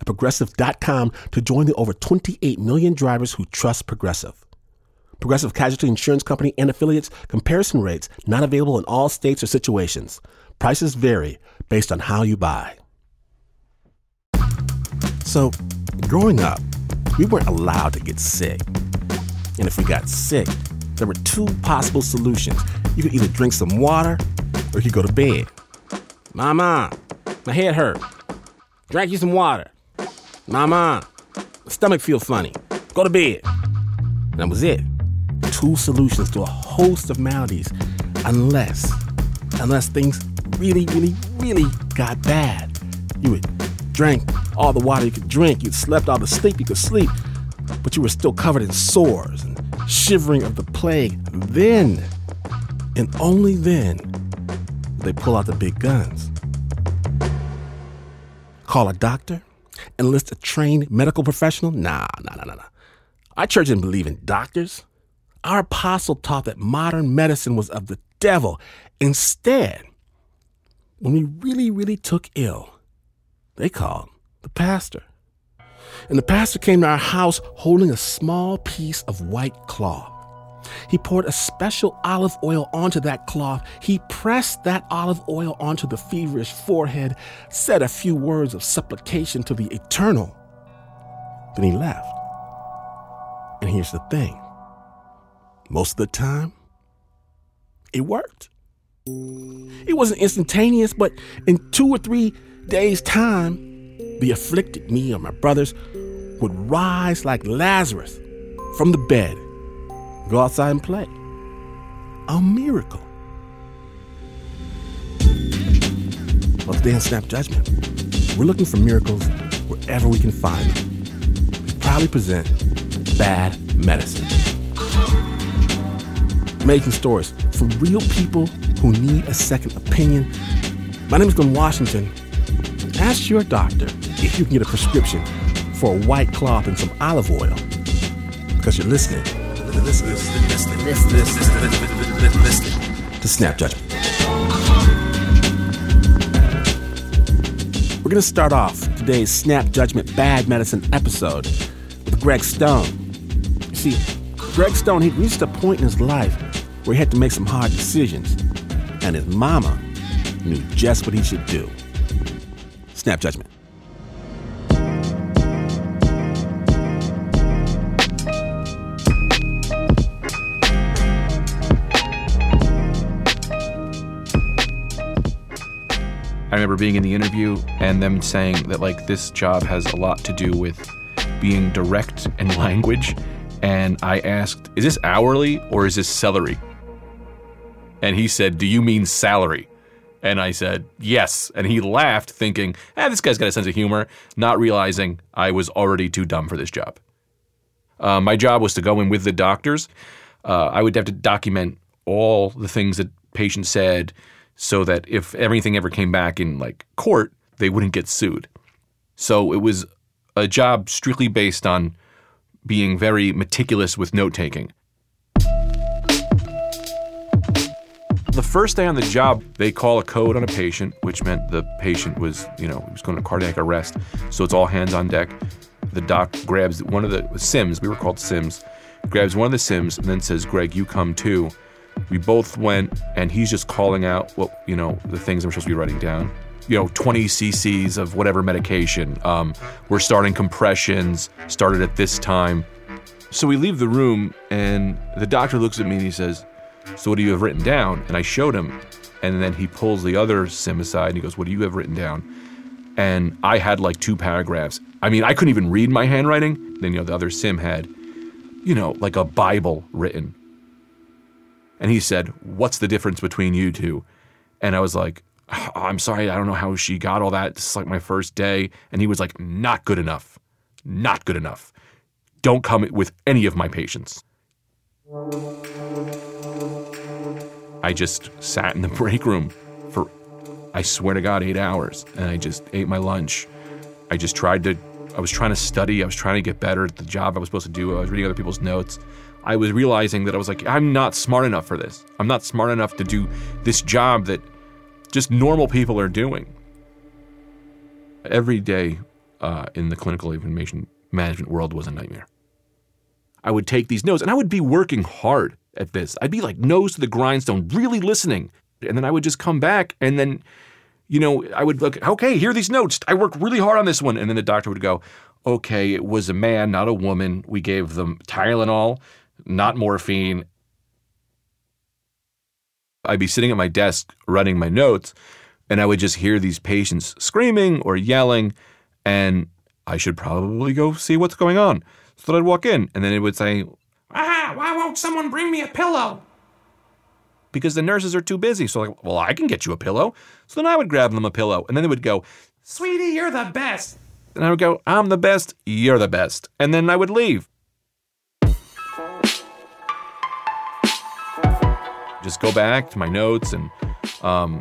at progressive.com to join the over 28 million drivers who trust Progressive. Progressive Casualty Insurance Company and affiliates comparison rates not available in all states or situations. Prices vary based on how you buy. So, growing up, we weren't allowed to get sick. And if we got sick, there were two possible solutions. You could either drink some water or you could go to bed. Mama, my head hurt. Drink you some water. Mama, stomach feel funny. Go to bed. And that was it. Two solutions to a host of maladies, unless, unless things really, really, really got bad. You would drink all the water you could drink. You'd slept all the sleep you could sleep, but you were still covered in sores and shivering of the plague. Then, and only then, they pull out the big guns. Call a doctor? Enlist a trained medical professional? Nah, nah, nah, nah, nah. Our church didn't believe in doctors. Our apostle taught that modern medicine was of the devil. Instead, when we really, really took ill, they called the pastor. And the pastor came to our house holding a small piece of white cloth. He poured a special olive oil onto that cloth. He pressed that olive oil onto the feverish forehead, said a few words of supplication to the eternal. Then he left. And here's the thing most of the time, it worked. It wasn't instantaneous, but in two or three days' time, the afflicted, me or my brothers, would rise like Lazarus from the bed, go outside and play. A miracle. Well, today on Snap Judgment, we're looking for miracles wherever we can find them. We proudly present Bad Medicine. Making stories for real people who need a second opinion. My name is Glynn Washington. Ask your doctor if you can get a prescription for a white cloth and some olive oil because you're listening. To Snap Judgment. We're going to start off today's Snap Judgment Bad Medicine episode with Greg Stone. You see, Greg Stone, he reached a point in his life where he had to make some hard decisions, and his mama knew just what he should do. Snap Judgment. Remember being in the interview and them saying that like this job has a lot to do with being direct in language. And I asked, is this hourly or is this celery? And he said, do you mean salary? And I said, yes. And he laughed, thinking, ah, this guy's got a sense of humor, not realizing I was already too dumb for this job. Uh, my job was to go in with the doctors. Uh, I would have to document all the things that patients said so that if everything ever came back in like court, they wouldn't get sued. So it was a job strictly based on being very meticulous with note taking. The first day on the job, they call a code on a patient, which meant the patient was, you know, was going to cardiac arrest. So it's all hands on deck. The doc grabs one of the Sims, we were called Sims, grabs one of the Sims and then says, Greg, you come too. We both went, and he's just calling out what, you know, the things I'm supposed to be writing down. You know, 20 cc's of whatever medication. Um, we're starting compressions, started at this time. So we leave the room, and the doctor looks at me and he says, So what do you have written down? And I showed him. And then he pulls the other sim aside and he goes, What do you have written down? And I had like two paragraphs. I mean, I couldn't even read my handwriting. Then, you know, the other sim had, you know, like a Bible written. And he said, What's the difference between you two? And I was like, "Oh, I'm sorry, I don't know how she got all that. This is like my first day. And he was like, Not good enough. Not good enough. Don't come with any of my patients. I just sat in the break room for, I swear to God, eight hours. And I just ate my lunch. I just tried to, I was trying to study. I was trying to get better at the job I was supposed to do. I was reading other people's notes. I was realizing that I was like, I'm not smart enough for this. I'm not smart enough to do this job that just normal people are doing. Every day uh, in the clinical information management world was a nightmare. I would take these notes and I would be working hard at this. I'd be like nose to the grindstone, really listening. And then I would just come back and then, you know, I would look, okay, here are these notes. I worked really hard on this one. And then the doctor would go, okay, it was a man, not a woman. We gave them Tylenol, not morphine. I'd be sitting at my desk writing my notes, and I would just hear these patients screaming or yelling, and I should probably go see what's going on. So I'd walk in, and then it would say, Ah, why won't someone bring me a pillow? Because the nurses are too busy. So, like, well, I can get you a pillow. So then I would grab them a pillow, and then they would go, Sweetie, you're the best. And I would go, I'm the best, you're the best. And then I would leave. Just go back to my notes, and um,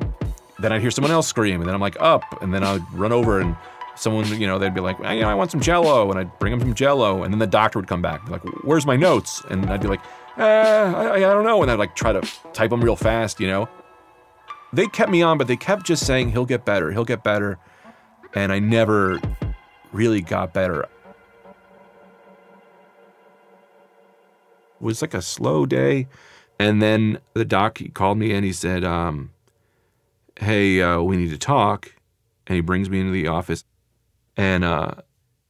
then I'd hear someone else scream, and then I'm like, up, and then I'd run over and someone, you know, they'd be like, you know, I want some jello, and I'd bring them some jello, and then the doctor would come back, be like, where's my notes? And I'd be like, uh, I, I don't know, and I'd like try to type them real fast, you know. They kept me on, but they kept just saying he'll get better, he'll get better, and I never really got better. It was like a slow day, and then the doc called me and he said, um, "Hey, uh, we need to talk," and he brings me into the office and uh,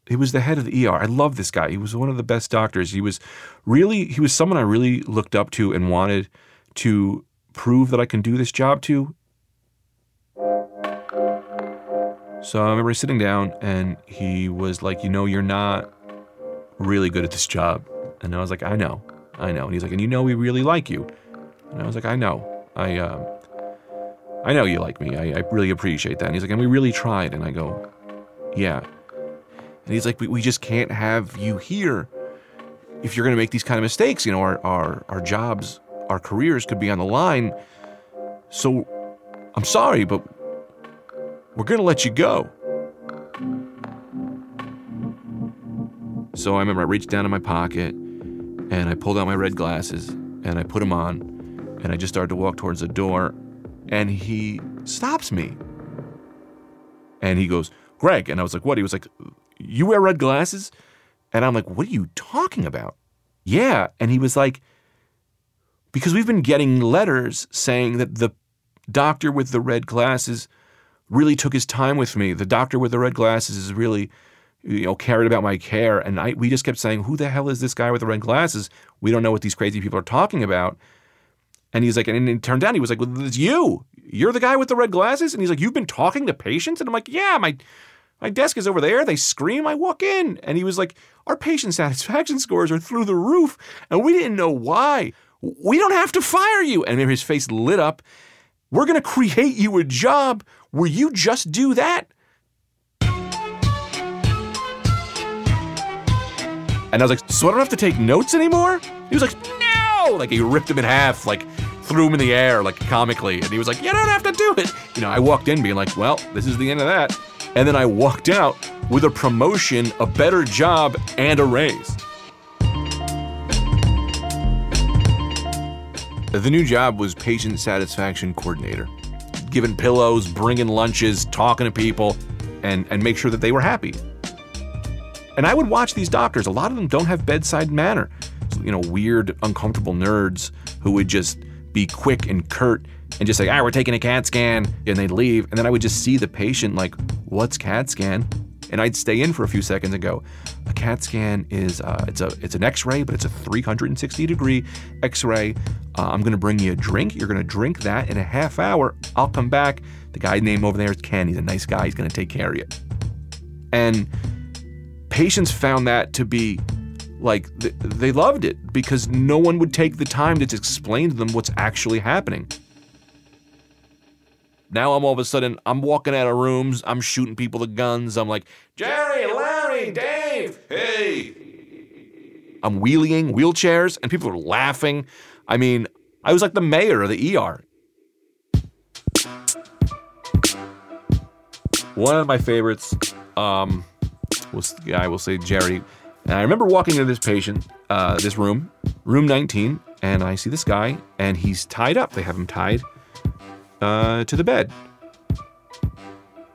he was the head of the ER. I love this guy. He was one of the best doctors. He was really he was someone I really looked up to and wanted to prove that I can do this job to. So I remember sitting down and he was like, "You know, you're not really good at this job." And I was like, "I know, I know." And he's like, "And you know, we really like you." And I was like, "I know, I, um, I know you like me. I, I really appreciate that." And he's like, "And we really tried." And I go, yeah. And he's like, we, we just can't have you here if you're going to make these kind of mistakes. You know, our, our, our jobs, our careers could be on the line. So I'm sorry, but we're going to let you go. So I remember I reached down in my pocket and I pulled out my red glasses and I put them on and I just started to walk towards the door and he stops me. And he goes, Greg. And I was like, what? He was like, you wear red glasses? And I'm like, what are you talking about? Yeah. And he was like, because we've been getting letters saying that the doctor with the red glasses really took his time with me. The doctor with the red glasses is really, you know, cared about my care. And I, we just kept saying, who the hell is this guy with the red glasses? We don't know what these crazy people are talking about. And he's like, and it turned out he was like, well, it's you. You're the guy with the red glasses? And he's like, you've been talking to patients? And I'm like, yeah, my my desk is over there. They scream. I walk in. And he was like, Our patient satisfaction scores are through the roof. And we didn't know why. We don't have to fire you. And his face lit up. We're going to create you a job where you just do that. And I was like, So I don't have to take notes anymore? He was like, No. Like he ripped him in half, like threw him in the air, like comically. And he was like, You don't have to do it. You know, I walked in being like, Well, this is the end of that. And then I walked out with a promotion, a better job, and a raise. The new job was patient satisfaction coordinator, giving pillows, bringing lunches, talking to people, and, and make sure that they were happy. And I would watch these doctors. A lot of them don't have bedside manner. You know, weird, uncomfortable nerds who would just be quick and curt and just say, ah, we're taking a CAT scan, and they'd leave. And then I would just see the patient like, what's CAT scan? And I'd stay in for a few seconds and go, a CAT scan is uh, it's a it's an X-ray, but it's a 360 degree X-ray. Uh, I'm gonna bring you a drink. You're gonna drink that in a half hour. I'll come back. The guy name over there is Ken. He's a nice guy. He's gonna take care of you. And patients found that to be like they loved it because no one would take the time to explain to them what's actually happening. Now I'm all of a sudden, I'm walking out of rooms, I'm shooting people with guns. I'm like, Jerry, Larry, Dave, hey. I'm wheeling wheelchairs, and people are laughing. I mean, I was like the mayor of the ER. One of my favorites um, was the guy, we'll say Jerry. And I remember walking into this patient, uh, this room, room 19, and I see this guy, and he's tied up. They have him tied uh, to the bed.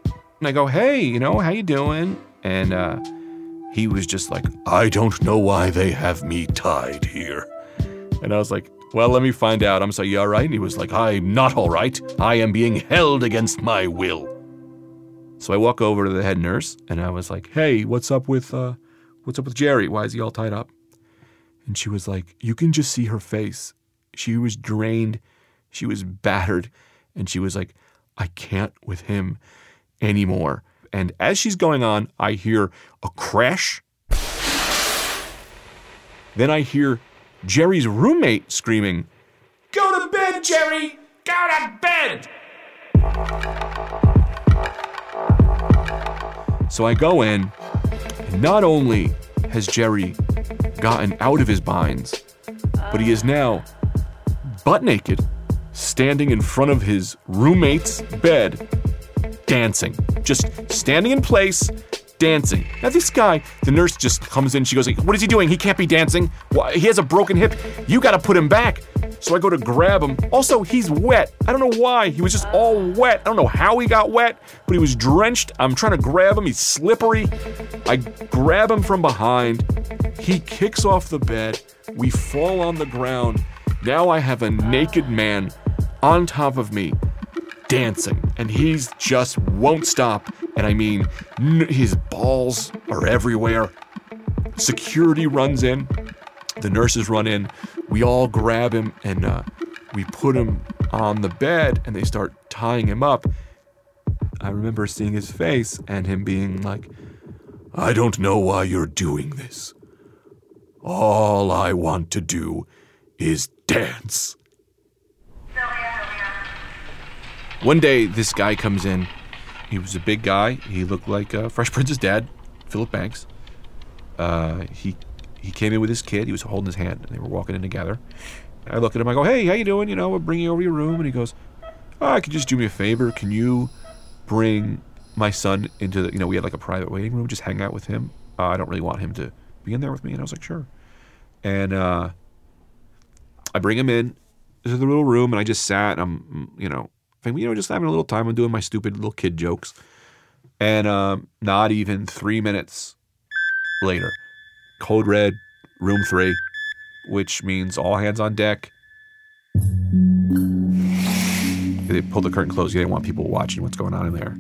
And I go, hey, you know, how you doing? And uh, he was just like, I don't know why they have me tied here. And I was like, well, let me find out. I'm sorry, you all right? And he was like, I'm not all right. I am being held against my will. So I walk over to the head nurse and I was like, "Hey, what's up with uh what's up with Jerry? Why is he all tied up?" And she was like, "You can just see her face. She was drained, she was battered, and she was like, I can't with him anymore." And as she's going on, I hear a crash. Then I hear Jerry's roommate screaming, Go to bed, Jerry! Go to bed! So I go in, and not only has Jerry gotten out of his binds, but he is now butt naked, standing in front of his roommate's bed, dancing. Just standing in place, dancing. Now, this guy, the nurse just comes in. She goes, What is he doing? He can't be dancing. He has a broken hip. You got to put him back. So I go to grab him. Also, he's wet. I don't know why. He was just all wet. I don't know how he got wet, but he was drenched. I'm trying to grab him. He's slippery. I grab him from behind. He kicks off the bed. We fall on the ground. Now I have a naked man on top of me dancing, and he's just won't stop. And I mean, his balls are everywhere. Security runs in, the nurses run in. We all grab him and uh, we put him on the bed, and they start tying him up. I remember seeing his face and him being like, I don't know why you're doing this. All I want to do is dance. One day, this guy comes in. He was a big guy. He looked like uh, Fresh Prince's dad, Philip Banks. Uh, he he came in with his kid. He was holding his hand, and they were walking in together. I look at him. I go, "Hey, how you doing? You know, we'll bring you over your room." And he goes, oh, "Could just do me a favor? Can you bring my son into the? You know, we had like a private waiting room. Just hang out with him. Uh, I don't really want him to be in there with me." And I was like, "Sure." And uh, I bring him in to the little room, and I just sat. And I'm, you know, thinking, you know, just having a little time. I'm doing my stupid little kid jokes. And um, not even three minutes later, code red, room three, which means all hands on deck. They pulled the curtain closed. They didn't want people watching what's going on in there.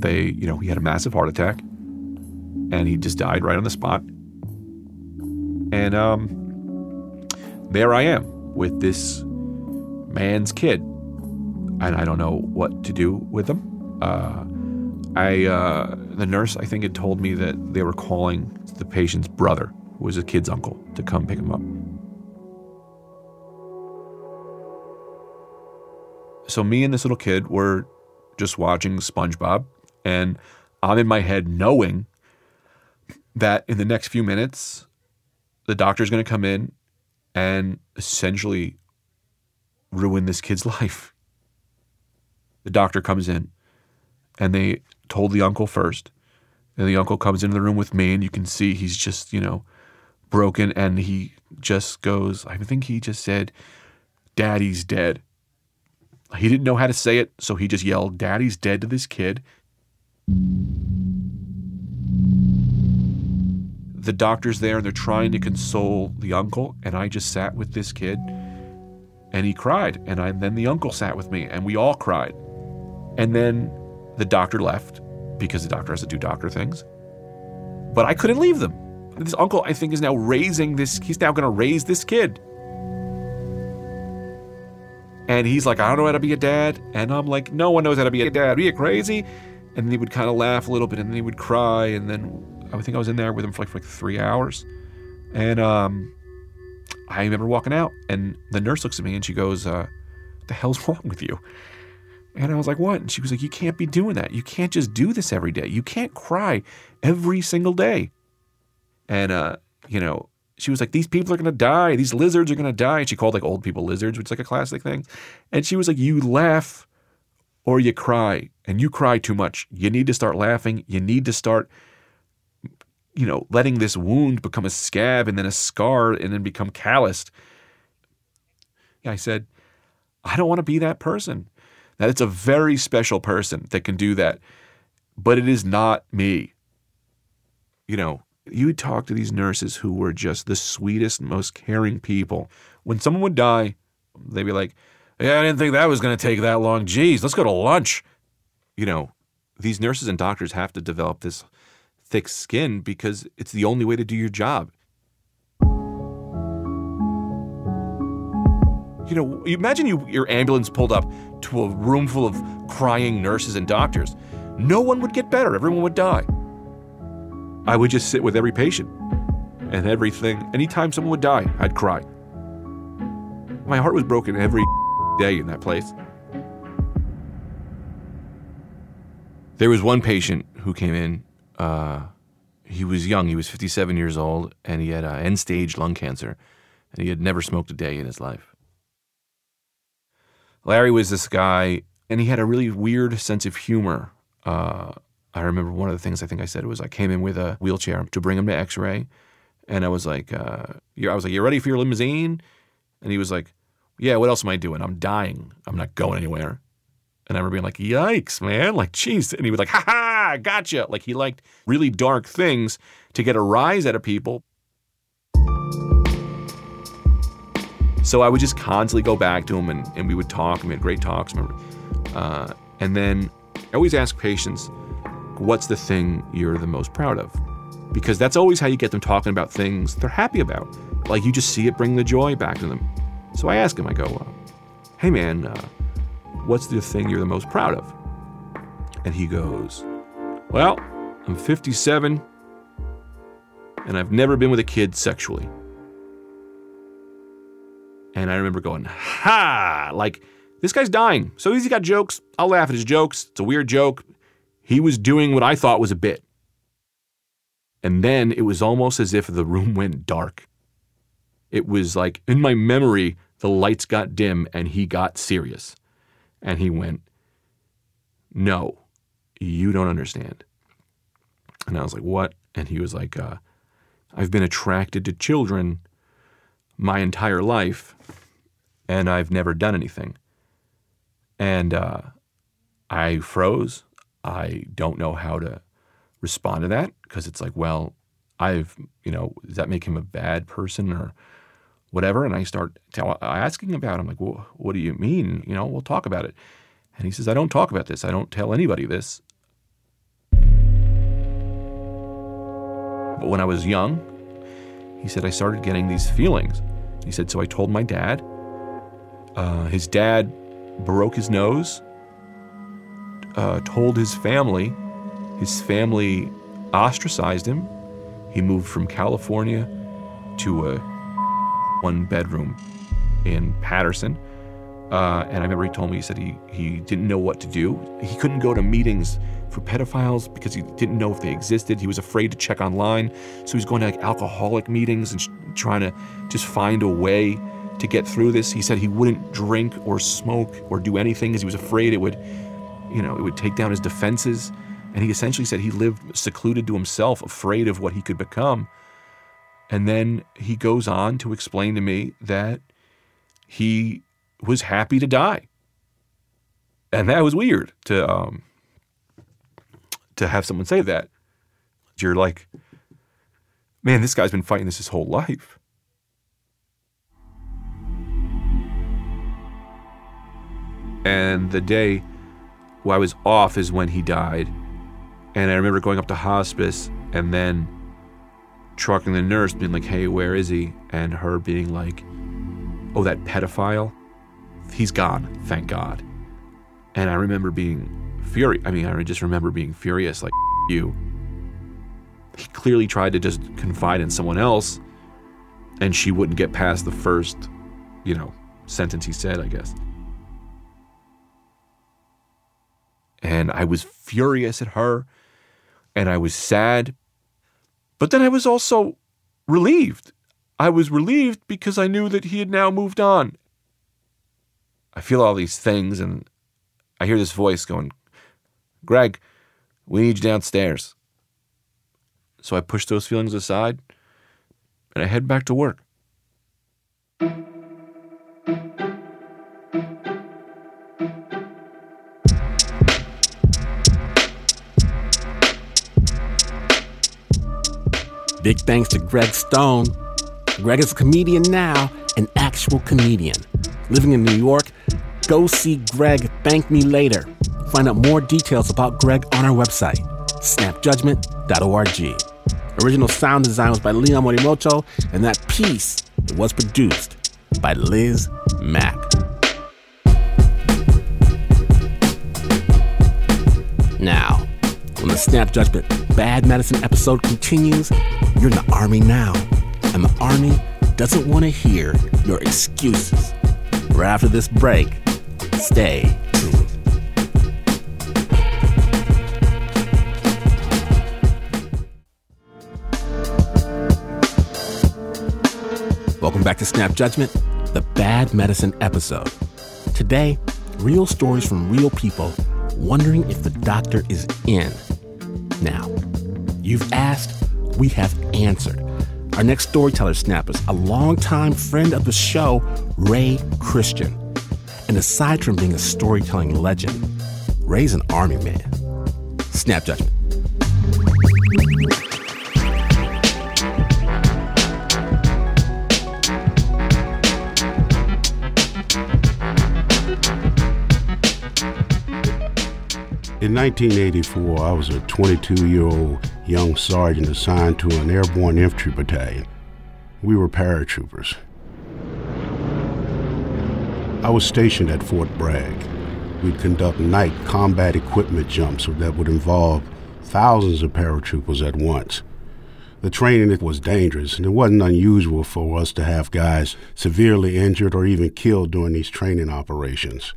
They, you know, he had a massive heart attack, and he just died right on the spot. And um, there I am with this man's kid, and I don't know what to do with him. Uh, I uh, the nurse I think had told me that they were calling the patient's brother, who was a kid's uncle, to come pick him up. So me and this little kid were just watching SpongeBob, and I'm in my head knowing that in the next few minutes, the doctor's going to come in and essentially ruin this kid's life. The doctor comes in, and they told the uncle first. And the uncle comes into the room with me, and you can see he's just, you know, broken. And he just goes, I think he just said, Daddy's dead. He didn't know how to say it, so he just yelled, Daddy's dead to this kid. The doctor's there, and they're trying to console the uncle. And I just sat with this kid, and he cried. And, I, and then the uncle sat with me, and we all cried. And then the doctor left because the doctor has to do doctor things. But I couldn't leave them. This uncle, I think, is now raising this, he's now going to raise this kid. And he's like, I don't know how to be a dad. And I'm like, no one knows how to be a dad. Are you crazy? And then he would kind of laugh a little bit and then he would cry. And then I think I was in there with him for like, for like three hours. And um, I remember walking out and the nurse looks at me and she goes, uh, the hell's wrong with you? And I was like, What? And she was like, You can't be doing that. You can't just do this every day. You can't cry every single day. And, uh, you know, she was like, These people are going to die. These lizards are going to die. And she called like old people lizards, which is like a classic thing. And she was like, You laugh or you cry, and you cry too much. You need to start laughing. You need to start, you know, letting this wound become a scab and then a scar and then become calloused. I said, I don't want to be that person. That it's a very special person that can do that, but it is not me. You know, you would talk to these nurses who were just the sweetest, most caring people. When someone would die, they'd be like, Yeah, I didn't think that was going to take that long. Geez, let's go to lunch. You know, these nurses and doctors have to develop this thick skin because it's the only way to do your job. You know, imagine you your ambulance pulled up to a room full of crying nurses and doctors. No one would get better. Everyone would die. I would just sit with every patient and everything. Anytime someone would die, I'd cry. My heart was broken every day in that place. There was one patient who came in. Uh, he was young. He was 57 years old, and he had uh, end-stage lung cancer, and he had never smoked a day in his life. Larry was this guy, and he had a really weird sense of humor. Uh, I remember one of the things I think I said was I came in with a wheelchair to bring him to X-ray, and I was like, uh, I was like, "You ready for your limousine?" And he was like, "Yeah. What else am I doing? I'm dying. I'm not going anywhere." And I remember being like, "Yikes, man! Like, jeez!" And he was like, "Ha ha, gotcha!" Like he liked really dark things to get a rise out of people. So I would just constantly go back to him and, and we would talk and we had great talks. Remember? Uh, and then I always ask patients, what's the thing you're the most proud of? Because that's always how you get them talking about things they're happy about. Like you just see it bring the joy back to them. So I ask him, I go, uh, hey man, uh, what's the thing you're the most proud of? And he goes, well, I'm 57 and I've never been with a kid sexually. And I remember going, ha! Like, this guy's dying. So he's got jokes. I'll laugh at his jokes. It's a weird joke. He was doing what I thought was a bit. And then it was almost as if the room went dark. It was like, in my memory, the lights got dim and he got serious. And he went, No, you don't understand. And I was like, What? And he was like, uh, I've been attracted to children my entire life and I've never done anything. And uh, I froze. I don't know how to respond to that because it's like, well, I've, you know, does that make him a bad person or whatever? And I start tell, asking about him, like, well, what do you mean? You know, we'll talk about it. And he says, I don't talk about this. I don't tell anybody this. But when I was young, he said, I started getting these feelings. He said, So I told my dad. Uh, his dad broke his nose, uh, told his family. His family ostracized him. He moved from California to a one bedroom in Patterson. Uh, and I remember he told me, he said he, he didn't know what to do. He couldn't go to meetings for pedophiles because he didn't know if they existed. He was afraid to check online. So he was going to like alcoholic meetings and sh- trying to just find a way to get through this. He said he wouldn't drink or smoke or do anything because he was afraid it would, you know, it would take down his defenses. And he essentially said he lived secluded to himself, afraid of what he could become. And then he goes on to explain to me that he was happy to die. And that was weird to um, to have someone say that. You're like, man, this guy's been fighting this his whole life. And the day I was off is when he died. And I remember going up to hospice and then trucking the nurse, being like, hey, where is he? And her being like, oh, that pedophile? He's gone, thank God. And I remember being furious. I mean, I just remember being furious, like, you. He clearly tried to just confide in someone else, and she wouldn't get past the first, you know, sentence he said, I guess. and I was furious at her and I was sad. But then I was also relieved. I was relieved because I knew that he had now moved on. I feel all these things and I hear this voice going, Greg, we need you downstairs. So I push those feelings aside and I head back to work. Big thanks to Greg Stone. Greg is a comedian now, an actual comedian. Living in New York, go see Greg Thank Me Later. Find out more details about Greg on our website, snapjudgment.org. Original sound design was by Leon Morimoto, and that piece it was produced by Liz Mack. Now, when the Snap Judgment Bad Medicine episode continues, you're in the Army now, and the Army doesn't want to hear your excuses. After this break, stay tuned. Welcome back to Snap Judgment, the Bad Medicine episode. Today, real stories from real people wondering if the doctor is in. Now, you've asked, we have answered. Our next storyteller snap is a longtime friend of the show, Ray Christian. And aside from being a storytelling legend, Ray's an army man. Snap judgment. In 1984, I was a 22 year old young sergeant assigned to an airborne infantry battalion. We were paratroopers. I was stationed at Fort Bragg. We'd conduct night combat equipment jumps that would involve thousands of paratroopers at once. The training was dangerous, and it wasn't unusual for us to have guys severely injured or even killed during these training operations.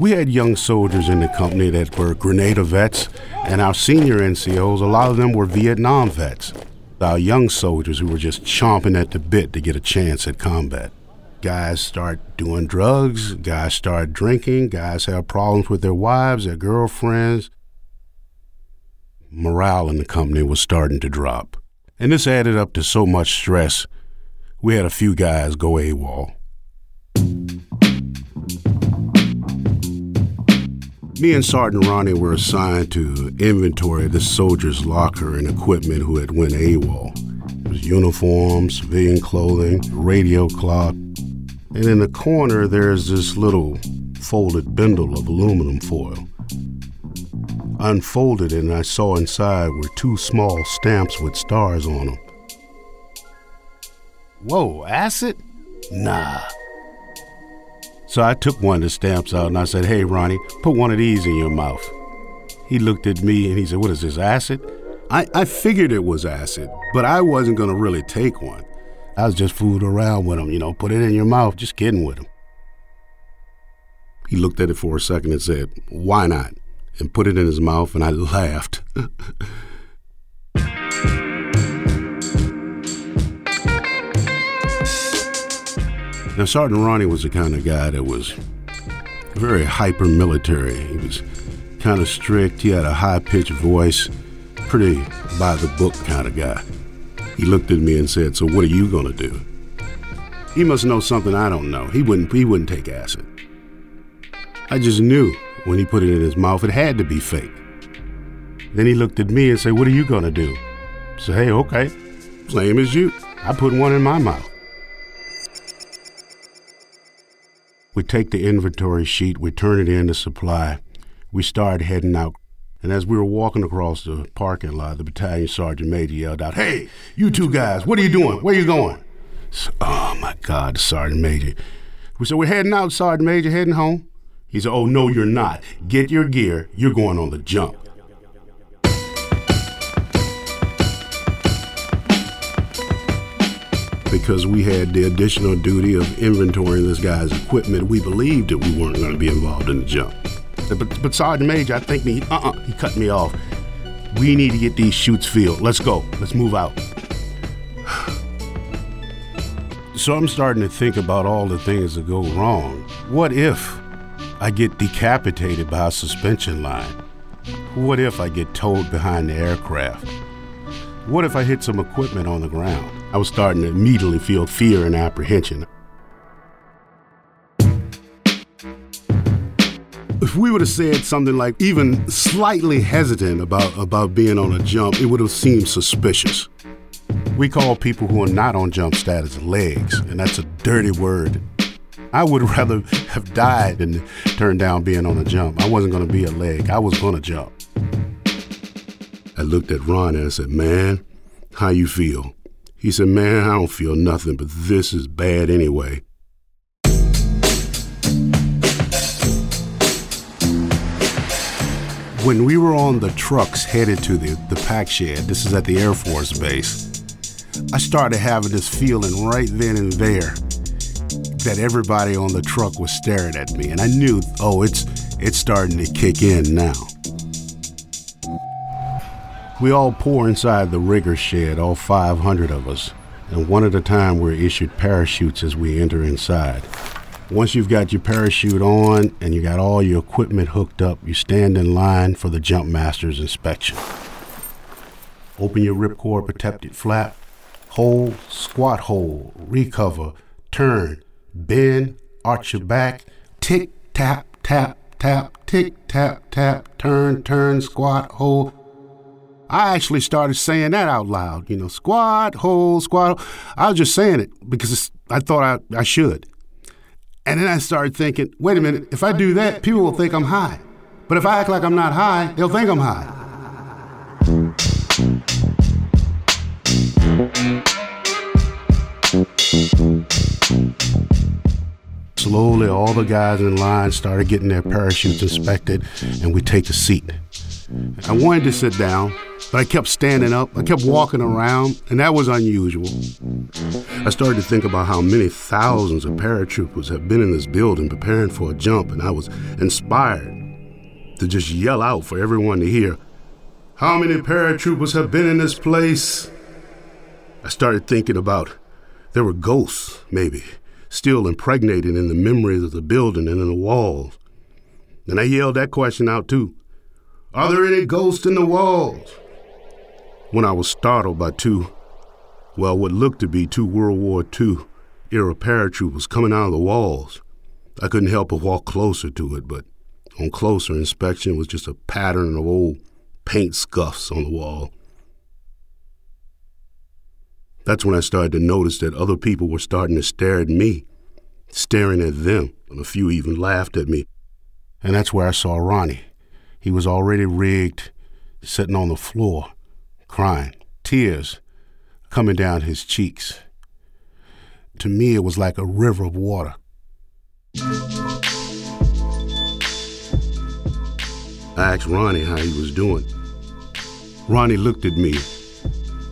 We had young soldiers in the company that were Grenada vets, and our senior NCOs, a lot of them were Vietnam vets. Our young soldiers who were just chomping at the bit to get a chance at combat. Guys start doing drugs, guys start drinking, guys have problems with their wives, their girlfriends. Morale in the company was starting to drop. And this added up to so much stress, we had a few guys go AWOL. Me and Sergeant Ronnie were assigned to inventory the soldier's locker and equipment who had went AWOL. It was uniforms, civilian clothing, radio clock, and in the corner there's this little folded bundle of aluminum foil. Unfolded and I saw inside were two small stamps with stars on them. Whoa, acid? Nah. So I took one of the stamps out and I said, Hey, Ronnie, put one of these in your mouth. He looked at me and he said, What is this, acid? I, I figured it was acid, but I wasn't going to really take one. I was just fooling around with him, you know, put it in your mouth, just kidding with him. He looked at it for a second and said, Why not? And put it in his mouth, and I laughed. Now, Sergeant Ronnie was the kind of guy that was very hyper military. He was kind of strict. He had a high pitched voice, pretty by the book kind of guy. He looked at me and said, "So what are you going to do?" He must know something I don't know. He wouldn't. He wouldn't take acid. I just knew when he put it in his mouth, it had to be fake. Then he looked at me and said, "What are you going to do?" Said, "Hey, okay, same as you. I put one in my mouth." We take the inventory sheet, we turn it in to supply. We start heading out. And as we were walking across the parking lot, the battalion sergeant major yelled out, Hey, you two guys, what are you doing? Where are you going? So, oh my God, the sergeant major. We said, We're heading out, sergeant major, heading home. He said, Oh, no, you're not. Get your gear. You're going on the jump. Because we had the additional duty of inventorying this guy's equipment, we believed that we weren't going to be involved in the jump. But, but Sergeant Major, I think he, uh-uh, he cut me off. We need to get these chutes filled. Let's go. Let's move out. So I'm starting to think about all the things that go wrong. What if I get decapitated by a suspension line? What if I get towed behind the aircraft? What if I hit some equipment on the ground? I was starting to immediately feel fear and apprehension. If we would have said something like even slightly hesitant about, about being on a jump, it would have seemed suspicious. We call people who are not on jump status legs, and that's a dirty word. I would rather have died than turn down being on a jump. I wasn't going to be a leg, I was going to jump. I looked at Ron and I said, Man, how you feel? He said, Man, I don't feel nothing, but this is bad anyway. When we were on the trucks headed to the, the pack shed, this is at the Air Force Base, I started having this feeling right then and there that everybody on the truck was staring at me, and I knew, oh, it's it's starting to kick in now. We all pour inside the rigger shed, all 500 of us, and one at a time we're issued parachutes as we enter inside. Once you've got your parachute on and you got all your equipment hooked up, you stand in line for the jump master's inspection. Open your ripcord protected flap, hold, squat hold, recover, turn, bend, arch your back, tick, tap, tap, tap, tick, tap, tap, turn, turn, squat, hold. I actually started saying that out loud, you know, squat, hold, squat. I was just saying it because I thought I, I should. And then I started thinking, wait a minute, if I do that, people will think I'm high. But if I act like I'm not high, they'll think I'm high. Slowly, all the guys in line started getting their parachutes inspected, and we take a seat. I wanted to sit down, but I kept standing up. I kept walking around, and that was unusual. I started to think about how many thousands of paratroopers have been in this building preparing for a jump, and I was inspired to just yell out for everyone to hear How many paratroopers have been in this place? I started thinking about there were ghosts, maybe, still impregnated in the memories of the building and in the walls. And I yelled that question out too. Are there any ghosts in the walls? When I was startled by two, well, what looked to be two World War II era paratroopers coming out of the walls. I couldn't help but walk closer to it, but on closer inspection, it was just a pattern of old paint scuffs on the wall. That's when I started to notice that other people were starting to stare at me, staring at them, and a few even laughed at me. And that's where I saw Ronnie. He was already rigged, sitting on the floor, crying, tears coming down his cheeks. To me, it was like a river of water. I asked Ronnie how he was doing. Ronnie looked at me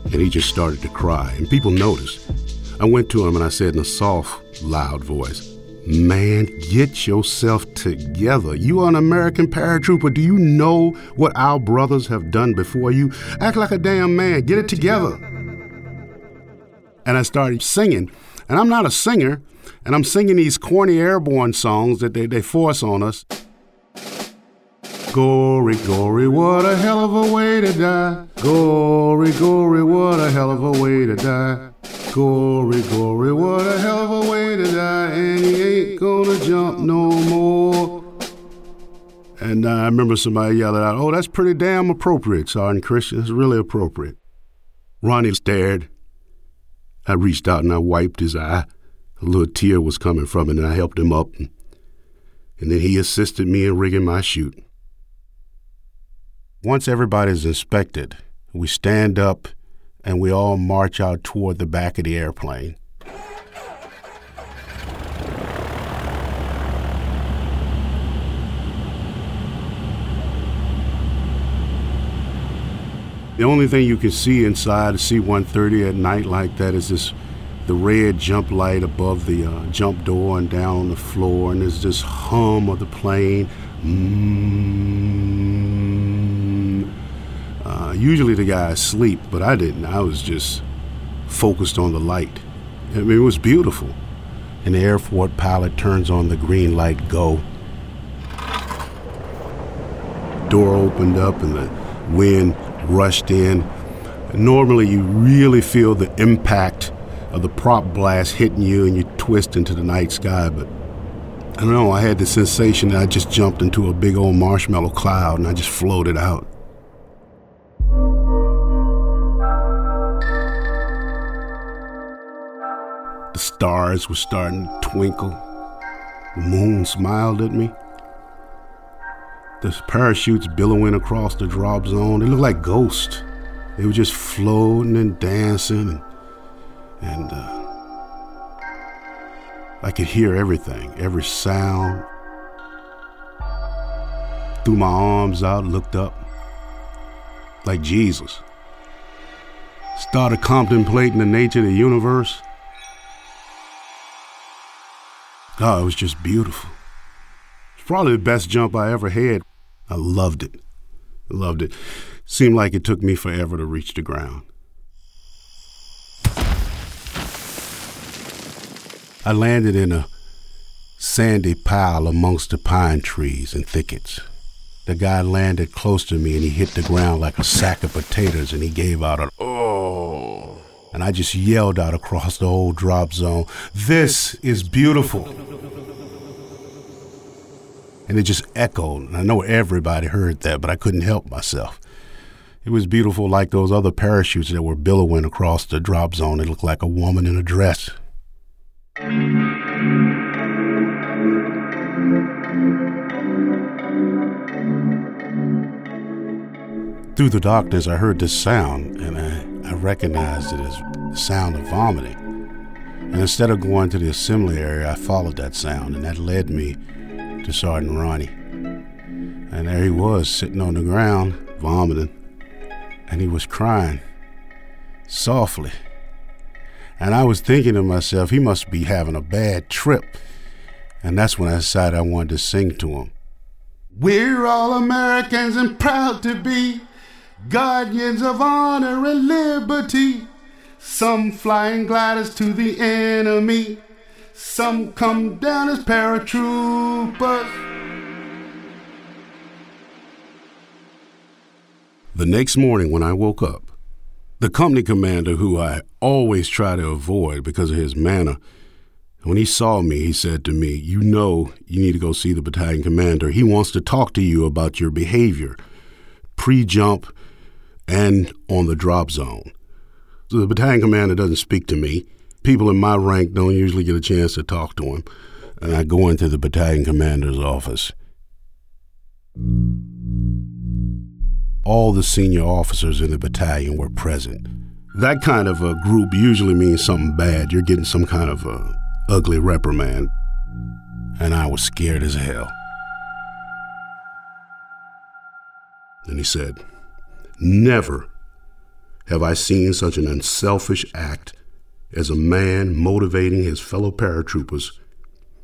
and he just started to cry, and people noticed. I went to him and I said in a soft, loud voice, Man, get yourself together. You are an American paratrooper. Do you know what our brothers have done before you? Act like a damn man. Get it together. And I started singing. And I'm not a singer, and I'm singing these corny airborne songs that they, they force on us. Gory, gory, what a hell of a way to die. Gory, gory, what a hell of a way to die. Gory, gory, what a hell of a way to die, and he ain't gonna jump no more. And I remember somebody yelling out, Oh, that's pretty damn appropriate, Sergeant Christian. It's really appropriate. Ronnie stared. I reached out and I wiped his eye. A little tear was coming from it, and I helped him up. And, and then he assisted me in rigging my chute. Once everybody's inspected, we stand up and we all march out toward the back of the airplane. The only thing you can see inside a C 130 at night like that is this the red jump light above the uh, jump door and down on the floor, and there's this hum of the plane Mm, usually the guys sleep, but I didn't. I was just focused on the light. I mean, it was beautiful. And the airport pilot turns on the green light go. Door opened up and the wind rushed in. Normally, you really feel the impact of the prop blast hitting you and you twist into the night sky, but I don't know, I had the sensation that I just jumped into a big old marshmallow cloud and I just floated out. Stars were starting to twinkle. The moon smiled at me. The parachutes billowing across the drop zone, they looked like ghosts. They were just floating and dancing, and, and uh, I could hear everything, every sound. Threw my arms out, looked up, like Jesus. Started contemplating the nature of the universe. God, it was just beautiful. It's probably the best jump I ever had. I loved it. I loved it. Seemed like it took me forever to reach the ground. I landed in a sandy pile amongst the pine trees and thickets. The guy landed close to me and he hit the ground like a sack of potatoes and he gave out an oh. And I just yelled out across the whole drop zone, This is beautiful. And it just echoed. And I know everybody heard that, but I couldn't help myself. It was beautiful like those other parachutes that were billowing across the drop zone. It looked like a woman in a dress. Through the darkness, I heard this sound, and I, recognized it as the sound of vomiting. And instead of going to the assembly area, I followed that sound, and that led me to Sergeant Ronnie. And there he was, sitting on the ground, vomiting, and he was crying softly. And I was thinking to myself, he must be having a bad trip. And that's when I decided I wanted to sing to him. We're all Americans and proud to be guardians of honor and liberty. Some flying gliders to the enemy. Some come down as paratroopers. The next morning, when I woke up, the company commander, who I always try to avoid because of his manner, when he saw me, he said to me, You know, you need to go see the battalion commander. He wants to talk to you about your behavior, pre jump and on the drop zone. So the battalion commander doesn't speak to me people in my rank don't usually get a chance to talk to him. And I go into the battalion commander's office. All the senior officers in the battalion were present. That kind of a group usually means something bad. You're getting some kind of a ugly reprimand. And I was scared as hell. Then he said, Never have I seen such an unselfish act as a man motivating his fellow paratroopers,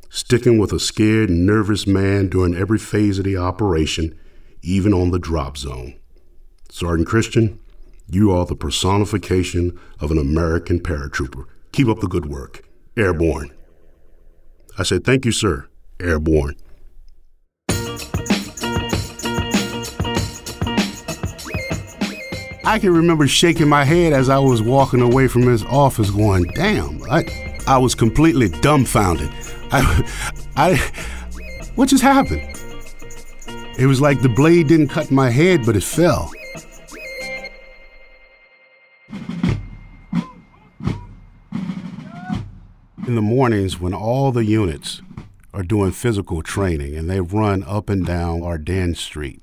sticking with a scared nervous man during every phase of the operation, even on the drop zone. Sergeant Christian, you are the personification of an American paratrooper. Keep up the good work. Airborne. I said, Thank you, sir. Airborne. I can remember shaking my head as I was walking away from his office, going, "Damn!" I, I was completely dumbfounded. I, I, what just happened? It was like the blade didn't cut my head, but it fell. In the mornings, when all the units are doing physical training and they run up and down Ardennes Street,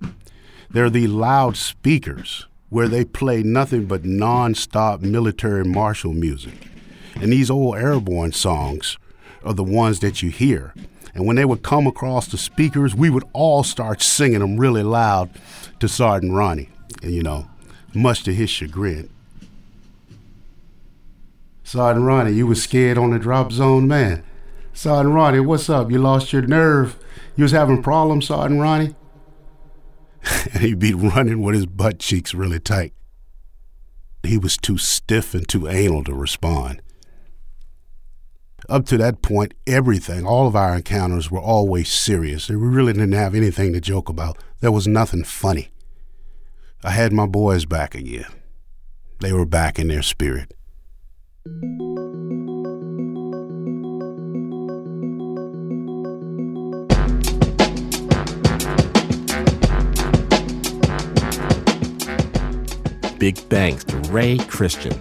there are the loudspeakers where they play nothing but non-stop military martial music. And these old airborne songs are the ones that you hear. And when they would come across the speakers, we would all start singing them really loud to Sergeant Ronnie. And you know, much to his chagrin. Sergeant Ronnie, you was scared on the drop zone, man. Sergeant Ronnie, what's up? You lost your nerve. You was having problems, Sergeant Ronnie? and he'd be running with his butt cheeks really tight. He was too stiff and too anal to respond. Up to that point, everything, all of our encounters were always serious. We really didn't have anything to joke about. There was nothing funny. I had my boys back again. They were back in their spirit. Big thanks to Ray Christian,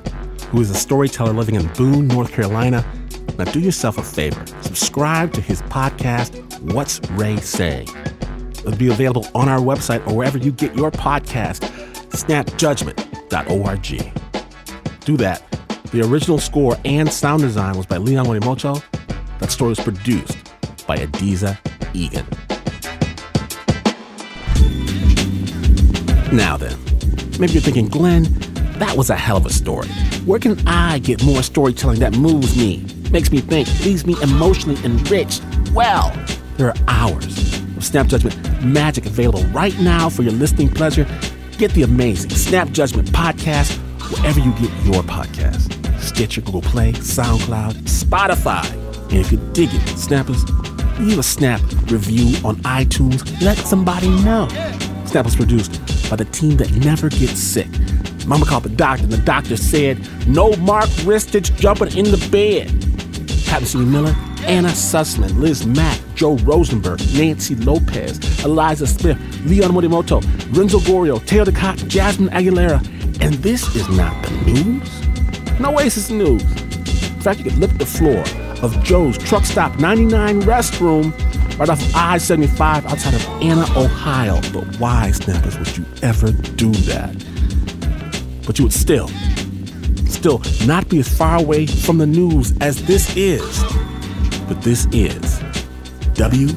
who is a storyteller living in Boone, North Carolina. Now, do yourself a favor subscribe to his podcast, What's Ray Saying? It'll be available on our website or wherever you get your podcast, snapjudgment.org. Do that. The original score and sound design was by Leon Morimoto. That story was produced by Adizah Eghan. Now then, maybe you're thinking, Glynn, that was a hell of a story. Where can I get more storytelling that moves me, makes me think, leaves me emotionally enriched? Well, there are hours of Snap Judgment magic available right now for your listening pleasure. Get the amazing Snap Judgment podcast wherever you get your podcast. Stitcher, Google Play, SoundCloud, Spotify. And if you dig it, Snappers, leave a snap review on iTunes. Let somebody know. Snap is produced by the team that never gets sick. Mama called the doctor, and the doctor said, No Mark Ristich jumping in the bed. Captain. Miller, Anna Sussman, Liz Mack, Joe Rosenberg, Nancy Lopez, Eliza Smith, Leon Morimoto, Renzo Gorio, Taylor DeCott, Jasmine Aguilera. And this is not the news. No way is news. In fact, you could lift the floor of Joe's Truck Stop 99 restroom right off of I-75 outside of Anna, Ohio. But why, Snappers, would you ever do that? But you would still, still not be as far away from the news as this is. But this is WNYC.